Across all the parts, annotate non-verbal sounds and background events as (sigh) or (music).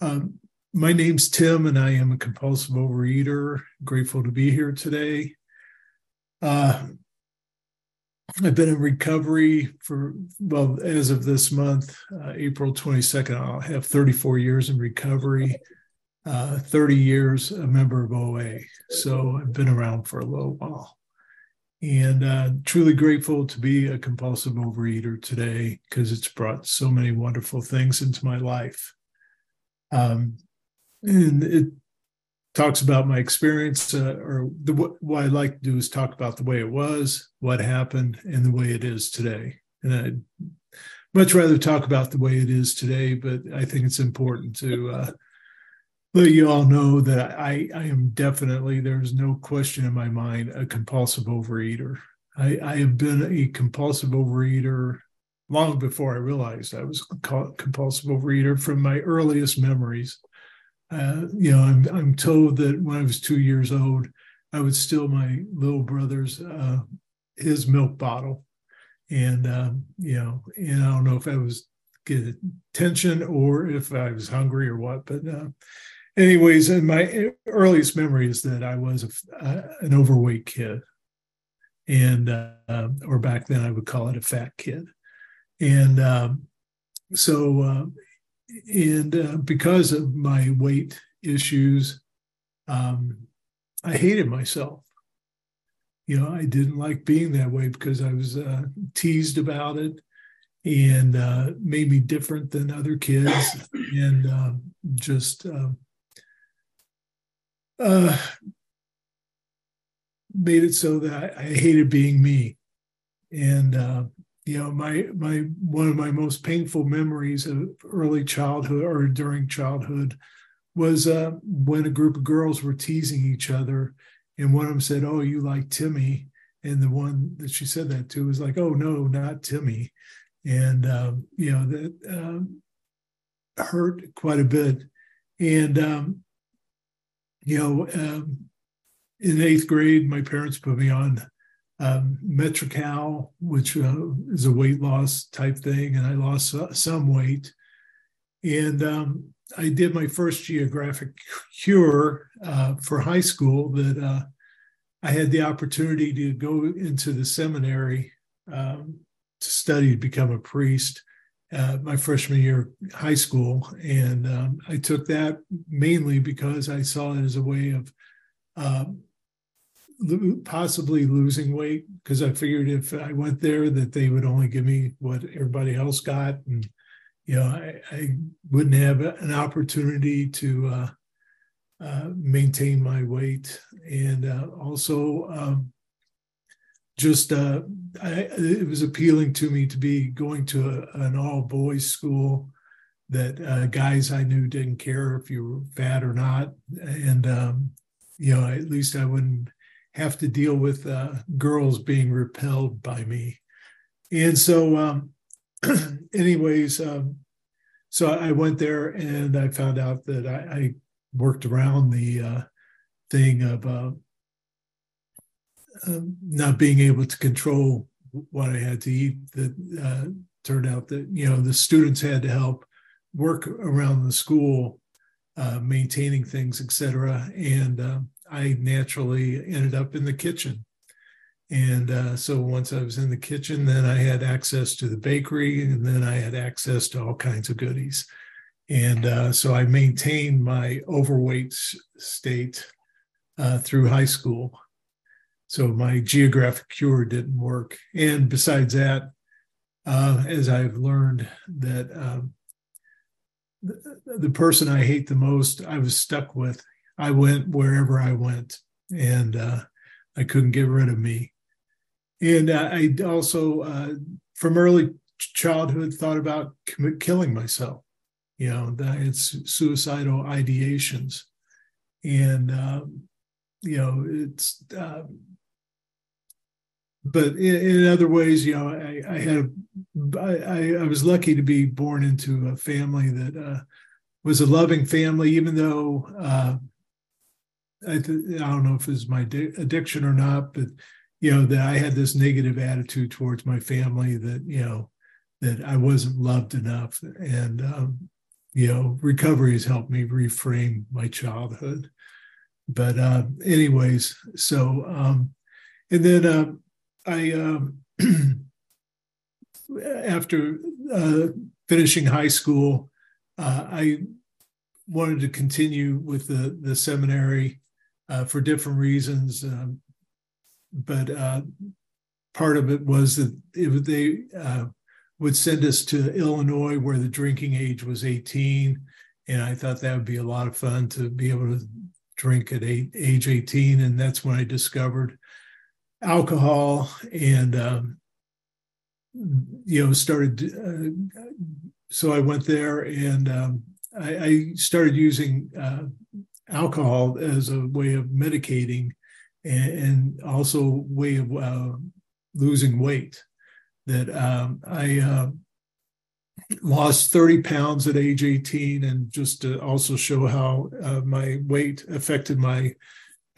Um, my name's Tim, and I am a compulsive overeater. Grateful to be here today. Uh, I've been in recovery for, well, as of this month, uh, April 22nd, I'll have 34 years in recovery, uh, 30 years a member of OA. So I've been around for a little while. And uh, truly grateful to be a compulsive overeater today because it's brought so many wonderful things into my life. Um, and it talks about my experience, uh, or the, what I like to do is talk about the way it was, what happened, and the way it is today. And I'd much rather talk about the way it is today, but I think it's important to uh, let you all know that I, I am definitely, there's no question in my mind, a compulsive overeater. I, I have been a compulsive overeater long before I realized I was a compulsive overeater from my earliest memories. Uh, you know, I'm I'm told that when I was two years old, I would steal my little brother's uh, his milk bottle, and um, you know, and I don't know if I was get attention or if I was hungry or what, but. Uh, anyways, in my earliest memory is that I was a, uh, an overweight kid, and uh, or back then I would call it a fat kid, and um, so uh, and uh, because of my weight issues, um, I hated myself. You know, I didn't like being that way because I was uh, teased about it and uh, made me different than other kids, and um, just um, uh, made it so that I, I hated being me. And uh, you know my my one of my most painful memories of early childhood or during childhood was uh, when a group of girls were teasing each other and one of them said oh you like timmy? And the one that she said that to was like oh no not timmy. And um, you know that um, hurt quite a bit. And um, you know um, in eighth grade my parents put me on um, Metrecal, which uh, is a weight loss type thing, and I lost uh, some weight. And um, I did my first geographic cure uh, for high school. That uh, I had the opportunity to go into the seminary um, to study to become a priest. Uh, my freshman year high school, and um, I took that mainly because I saw it as a way of um, possibly losing weight because I figured if I went there that they would only give me what everybody else got, and you know I, I wouldn't have an opportunity to uh, uh, maintain my weight, and uh, also um, just uh, I, it was appealing to me to be going to a, an all boys school that uh, guys I knew didn't care if you were fat or not, and um, you know at least I wouldn't have to deal with uh, girls being repelled by me. And so, um, (clears throat) anyways, um, so I went there and I found out that I, I worked around the uh, thing of uh, um, not being able to control what I had to eat. That uh, turned out that you know the students had to help work around the school, uh, maintaining things, etc. And um, I naturally ended up in the kitchen. And uh, so once I was in the kitchen, then I had access to the bakery, and then I had access to all kinds of goodies. And uh, so I maintained my overweight state uh, through high school. So my geographic cure didn't work. And besides that, uh, as I've learned that um, the, the person I hate the most, I was stuck with I went wherever I went, and uh, I couldn't get rid of me. And uh, I also, uh, from early childhood, thought about killing myself. You know, it's suicidal ideations, and um, you know, it's. Um, but in, in, other ways, you know, I, I had, I, I, was lucky to be born into a family that uh, was a loving family, even though uh, I, th- I don't know if it's my di- addiction or not, but you know that I had this negative attitude towards my family that you know that I wasn't loved enough, and um, you know, recovery has helped me reframe my childhood. But uh, anyways, so um, and then uh, I um, (clears throat) after uh, finishing high school, uh, I wanted to continue with the the seminary uh, for different reasons, um, but uh, part of it was that they uh, would send us to Illinois, where the drinking age was 18, and I thought that would be a lot of fun to be able to drink at eight, age 18, and that's when I discovered alcohol and um, you know started. Uh, so I went there and um, I, I started using uh, alcohol as a way of medicating and, and also way of uh, losing weight. That um, I uh, lost 30 pounds at age 18, and just to also show how uh, my weight affected my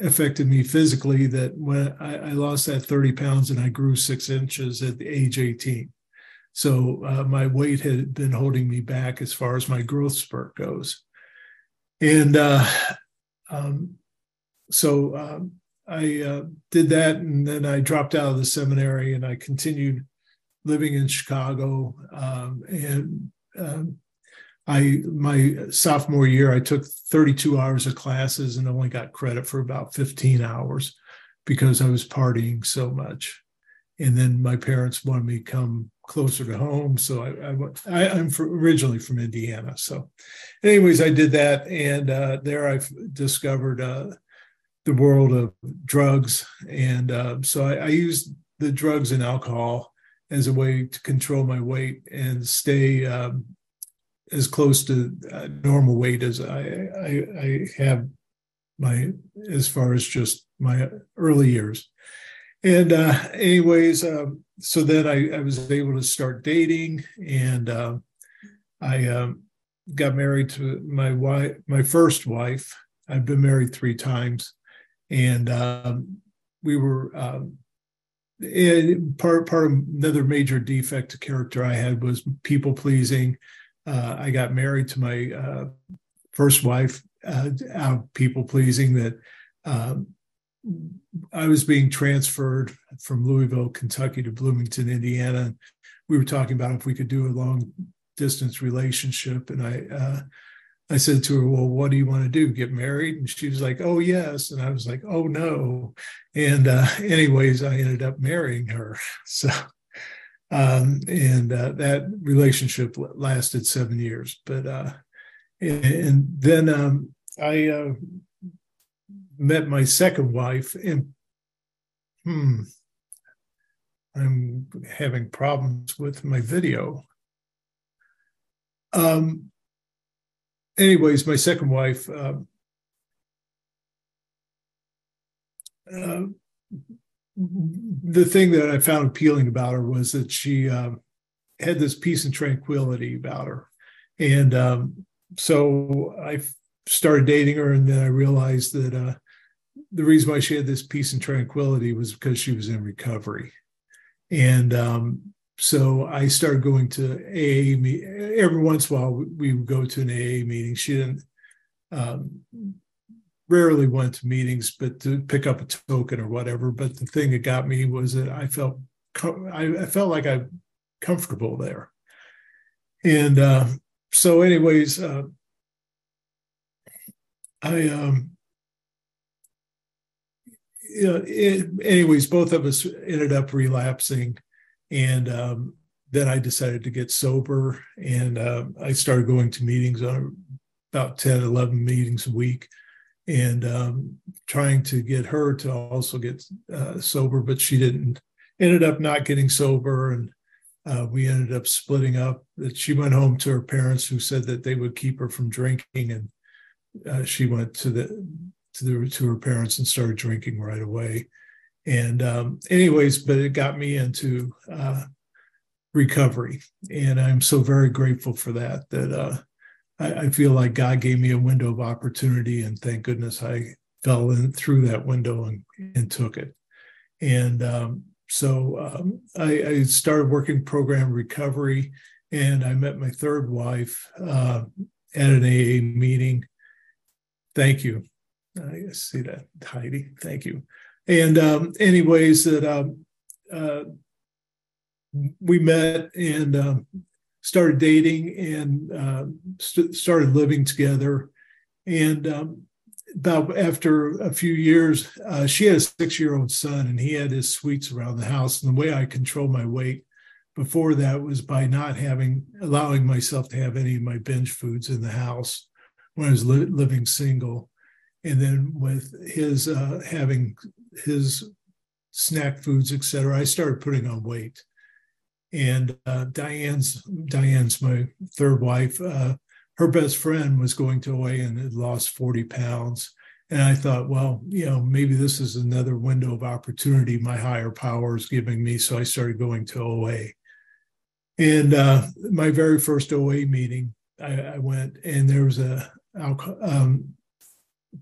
affected me physically. That when I, I, lost that 30 pounds and I grew six inches at the age 18. So uh, my weight had been holding me back as far as my growth spurt goes. And uh, um, so um, I uh, did that, and then I dropped out of the seminary and I continued living in Chicago. Um, and um, I my sophomore year, I took 32 hours of classes and only got credit for about 15 hours because I was partying so much. And then my parents wanted me to come closer to home. So I, I, am originally from Indiana. So, anyways, I did that, and uh, there I discovered uh, the world of drugs, and uh, so I, I used the drugs and alcohol as a way to control my weight and stay um, as close to uh, normal weight as I, I, I have my as far as just my early years. And uh, anyways, um, so then I, I, was able to start dating, and uh, I um, got married to my wife, my first wife. I've been married three times, and um, we were. Um, part part of another major defect of character I had was people pleasing. Uh, I got married to my uh, first wife uh, out people pleasing that um, I was being transferred from Louisville, Kentucky to Bloomington, Indiana. We were talking about if we could do a long distance relationship. And I, uh, I said to her, Well, what do you want to do? Get married? And she was like, Oh, yes. And I was like, Oh, no. And, uh, anyways, I ended up marrying her. (laughs) So, um, and uh, that relationship lasted seven years. But, uh, and, and then um, I, uh, met my second wife and hmm i'm having problems with my video. Um anyways my second wife uh, uh, the thing that i found appealing about her was that she uh, had this peace and tranquility about her. And um, so i started dating her and then i realized that uh, the reason why she had this peace and tranquility was because she was in recovery. And um, so I started going to AA me every once in a while. We would go to an AA meeting. She didn't um, rarely went to meetings, but to pick up a token or whatever. But the thing that got me was that I felt I, I felt like I'm comfortable there. And uh, so, anyways, uh, I um, you know, it, anyways, both of us ended up relapsing. And um, then I decided to get sober and uh, I started going to meetings on about 10, 11 meetings a week and um, trying to get her to also get uh, sober, but she didn't, ended up not getting sober. And uh, we ended up splitting up. She went home to her parents who said that they would keep her from drinking. And uh, she went to the to the to her parents and started drinking right away. And um, anyways, but it got me into uh, recovery, and I'm so very grateful for that. That uh, I, I, feel like God gave me a window of opportunity, and thank goodness I fell in through that window and, and took it. And um, so um, I, I, started working program recovery, and I met my third wife uh, at an AA meeting. Thank you. I see that, Heidi. Thank you. And um, anyways, that um, uh, we met and um, started dating and uh, st- started living together. And um, about after a few years, uh, she had a six year old son and he had his sweets around the house. And the way I controlled my weight before that was by not having, allowing myself to have any of my binge foods in the house when I was li- living single. And then with his uh, having his snack foods, et cetera, I started putting on weight. And uh, Diane's Diane's my third wife. Uh, her best friend was going to OA and had lost 40 pounds. And I thought, well, you know, maybe this is another window of opportunity my higher power is giving me. So I started going to OA. And uh, my very first OA meeting, I, I went and there was a um,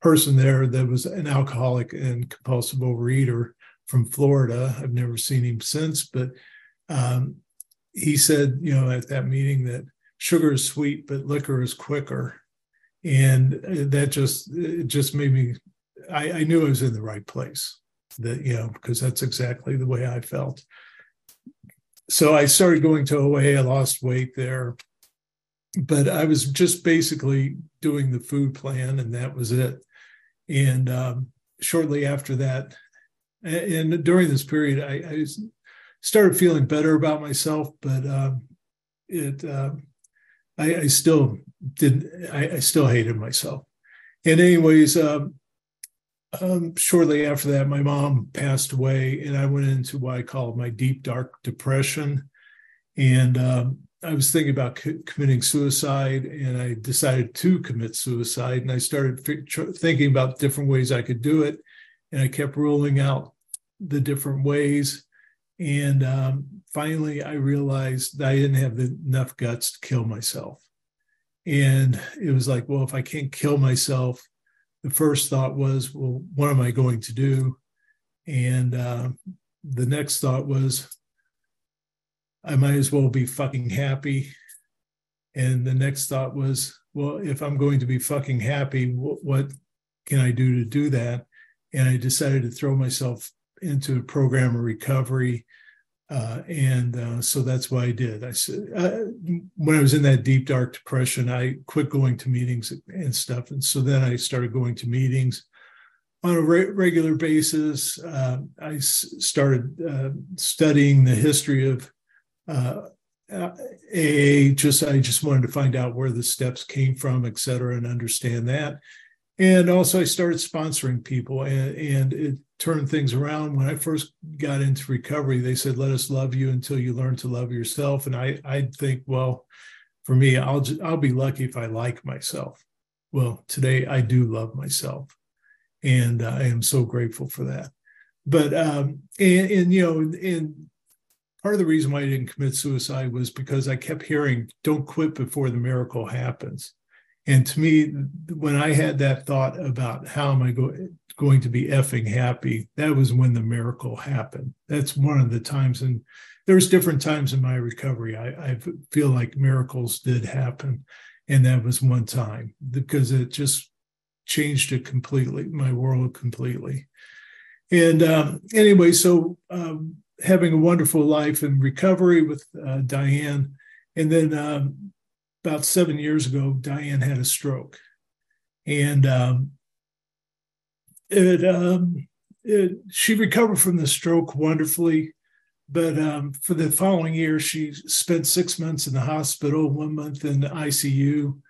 person there that was an alcoholic and compulsive overeater from Florida. I've never seen him since, but um, he said, you know, at that meeting that sugar is sweet, but liquor is quicker. And that just it just made me I, I knew I was in the right place. That, you know, because that's exactly the way I felt. So I started going to OA, I lost weight there. But I was just basically doing the food plan, and that was it. And um, shortly after that, and during this period, I, I started feeling better about myself, but um, it uh, I, I, still did I, I, still hated myself. And anyways, um, um, shortly after that, my mom passed away, and I went into what I call my deep dark depression. And um, I was thinking about committing suicide, and I decided to commit suicide. And I started f- thinking about different ways I could do it, and I kept ruling out the different ways. And um, finally, I realized that I didn't have enough guts to kill myself. And it was like, well, if I can't kill myself, the first thought was, well, what am I going to do? And uh, the next thought was, I might as well be fucking happy. And the next thought was, well, if I'm going to be fucking happy, what, what can I do to do that? And I decided to throw myself into a program of recovery. Uh, and uh, so that's what I did. I said uh, when I was in that deep dark depression, I quit going to meetings and stuff, and so then I started going to meetings on a re- regular basis. Uh, I s- started uh, studying the history of AA. Just I just wanted to find out where the steps came from, et cetera, and understand that. And also, I started sponsoring people, and, and it turned things around. When I first got into recovery, they said, "Let us love you until you learn to love yourself." And I, I think, well, for me, I'll I'll be lucky if I like myself. Well, today I do love myself, and uh, I am so grateful for that. But um, and, and you know, and part of the reason why I didn't commit suicide was because I kept hearing, "Don't quit before the miracle happens." And to me, when I had that thought about how am I go- going to be effing happy, that was when the miracle happened. That's one of the times, and there's different times in my recovery. I, I feel like miracles did happen, and that was one time because it just changed it completely, my world completely. And um, anyway, so um, having a wonderful life in recovery with uh, Diane, and then um, about seven years ago, Diane had a stroke, and um, it, um, it, she recovered from the stroke wonderfully. But um, for the following year, she spent six months in the hospital, one month in the ICU,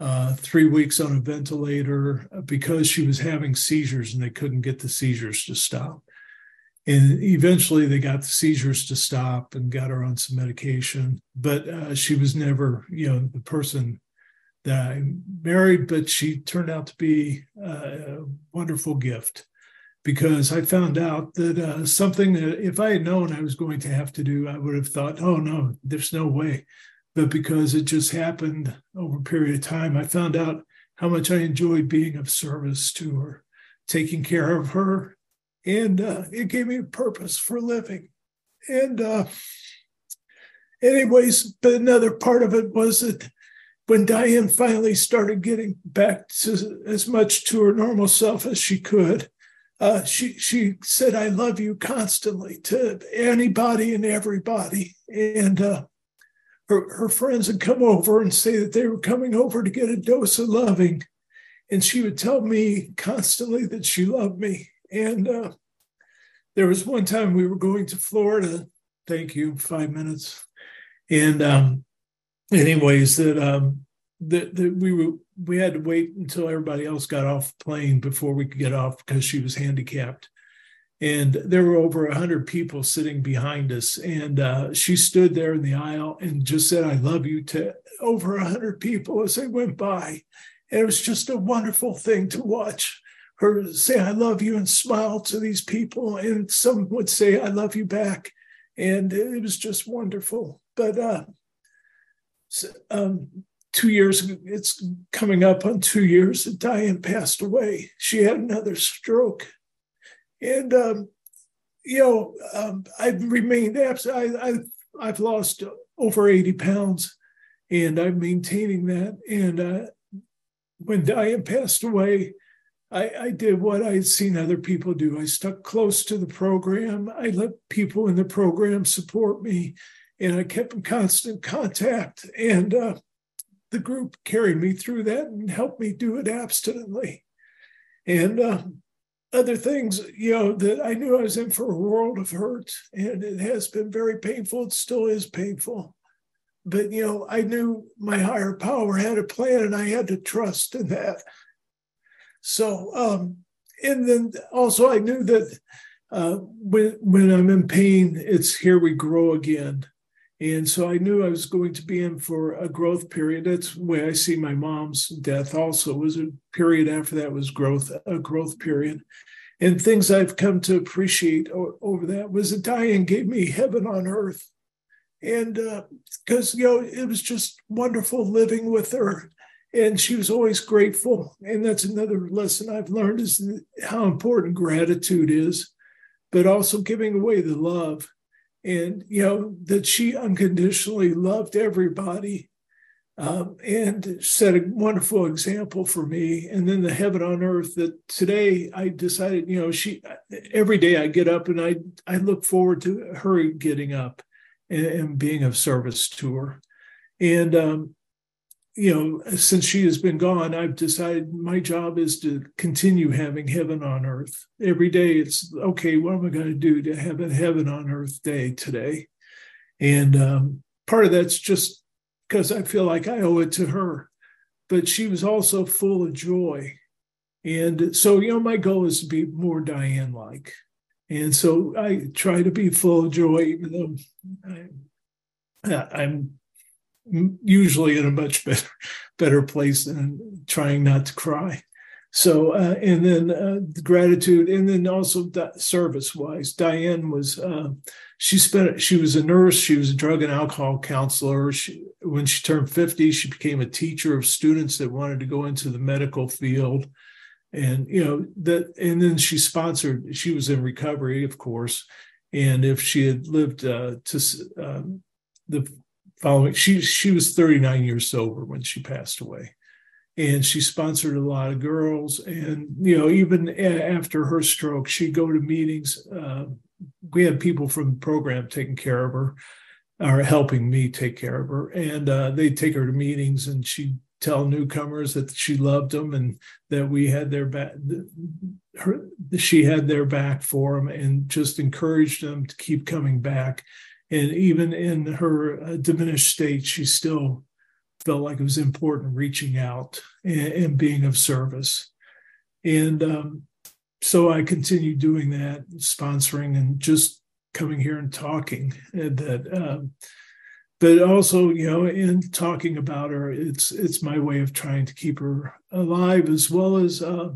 uh, three weeks on a ventilator because she was having seizures and they couldn't get the seizures to stop. And eventually they got the seizures to stop and got her on some medication. But uh, she was never, you know, the person that I married, but she turned out to be a wonderful gift because I found out that uh, something that if I had known I was going to have to do, I would have thought, oh no, there's no way. But because it just happened over a period of time, I found out how much I enjoyed being of service to her, taking care of her, and uh, it gave me a purpose for living. And uh, anyways, but another part of it was that when Diane finally started getting back to as much to her normal self as she could, uh, she she said, "I love you" constantly to anybody and everybody, and uh, her her friends would come over and say that they were coming over to get a dose of loving, and she would tell me constantly that she loved me. And uh, there was one time we were going to Florida. Thank you, five minutes, and um, anyways, that um, that, that we were we had to wait until everybody else got off the plane before we could get off because she was handicapped. And there were over a 100 people sitting behind us. And uh, she stood there in the aisle and just said i love you to over a 100 people as they went by. And it was just a wonderful thing to watch her say i love you and smile to these people and some would say i love you back and it was just wonderful but uh, um, two years, it's coming up on two years that Diane passed away. She had another stroke. And, um, you know, um, I've remained absent. I, I, I've lost over 80 pounds and I'm maintaining that. And uh, when Diane passed away, I, I, did what I had seen other people do. I stuck close to the program. I let people in the program support me, and I kept in constant contact. And uh, the group carried me through that and helped me do it abstinently. And uh, other things, you know, that I knew I was in for a world of hurt, and it has been very painful. It still is painful. But, you know, I knew my higher power had a plan and I had to trust in that. So, um, and then also I knew that uh, when, when I'm in pain, it's here we grow again. And so I knew I was going to be in for a growth period. That's the way I see my mom's death also was a period after that was growth, a growth period. And things I've come to appreciate over that was that Diane gave me heaven on earth. And because, uh, you know, it was just wonderful living with her. And she was always grateful. And that's another lesson I've learned is how important gratitude is, but also giving away the love. And you know that she unconditionally loved everybody um, and set a wonderful example for me. And then the heaven on earth that today i decided you know she every day i get up and i i look forward to her getting up and, and being of service to her. And um, you know, since she has been gone, I've decided my job is to continue having heaven on earth. Every day it's okay, what am I going to do to have a heaven on earth day today? And um, part of that's just because I feel like I owe it to her. But she was also full of joy. And so, you know, my goal is to be more Diane like. And so I try to be full of joy, even though I, I'm usually in a much better (laughs) better place than trying not to cry. So uh, and then uh, the gratitude, and then also service wise, Diane was uh, she spent she was a nurse, she was a drug and alcohol counselor. She, when she turned fifty, she became a teacher of students that wanted to go into the medical field, and you know that. And then she sponsored. She was in recovery, of course, and if she had lived uh, to um, the following she she was 39 years sober when she passed away. And she sponsored a lot of girls. And you know even after her stroke she'd go to meetings. Uh, we had people from the program taking care of her or helping me take care of her. And uh, they'd take her to meetings and she'd tell newcomers that she loved them and that we had their back her, she had their back for them and just encouraged them to keep coming back and even in her uh, diminished state, she still felt like it was important reaching out and, and being of service. And um, so I continued doing that, sponsoring and just coming here and talking. And that, um, but also, you know, in talking about her, it's it's my way of trying to keep her alive, as well as uh,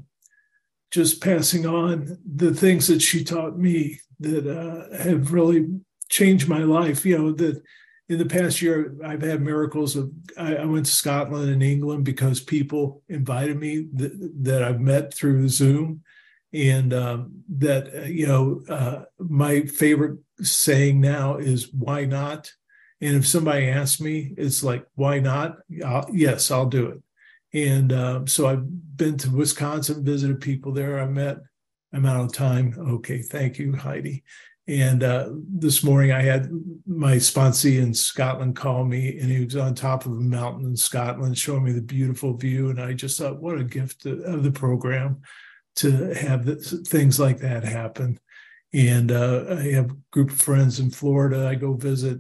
just passing on the things that she taught me that uh, have really changed my life. You know, that in the past year, I've had miracles of, I, I went to Scotland and England because people invited me th- that I've met through Zoom. And um, that, uh, you know, uh, my favorite saying now is, why not? And if somebody asks me, it's like, why not? I'll, yes, I'll do it. And uh, so I've been to Wisconsin, visited people there. I met, I'm out of time. Okay, thank you, Heidi. And uh, this morning I had my sponsee in Scotland call me, and he was on top of a mountain in Scotland showing me the beautiful view. And I just thought, what a gift of the program to have things like that happen. And uh, I have a group of friends in Florida I go visit.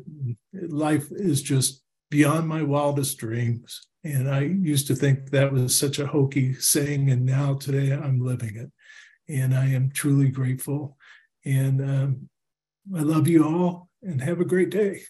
Life is just beyond my wildest dreams. And I used to think that was such a hokey saying, and now today I'm living it. And I am truly grateful. And um, I love you all and have a great day.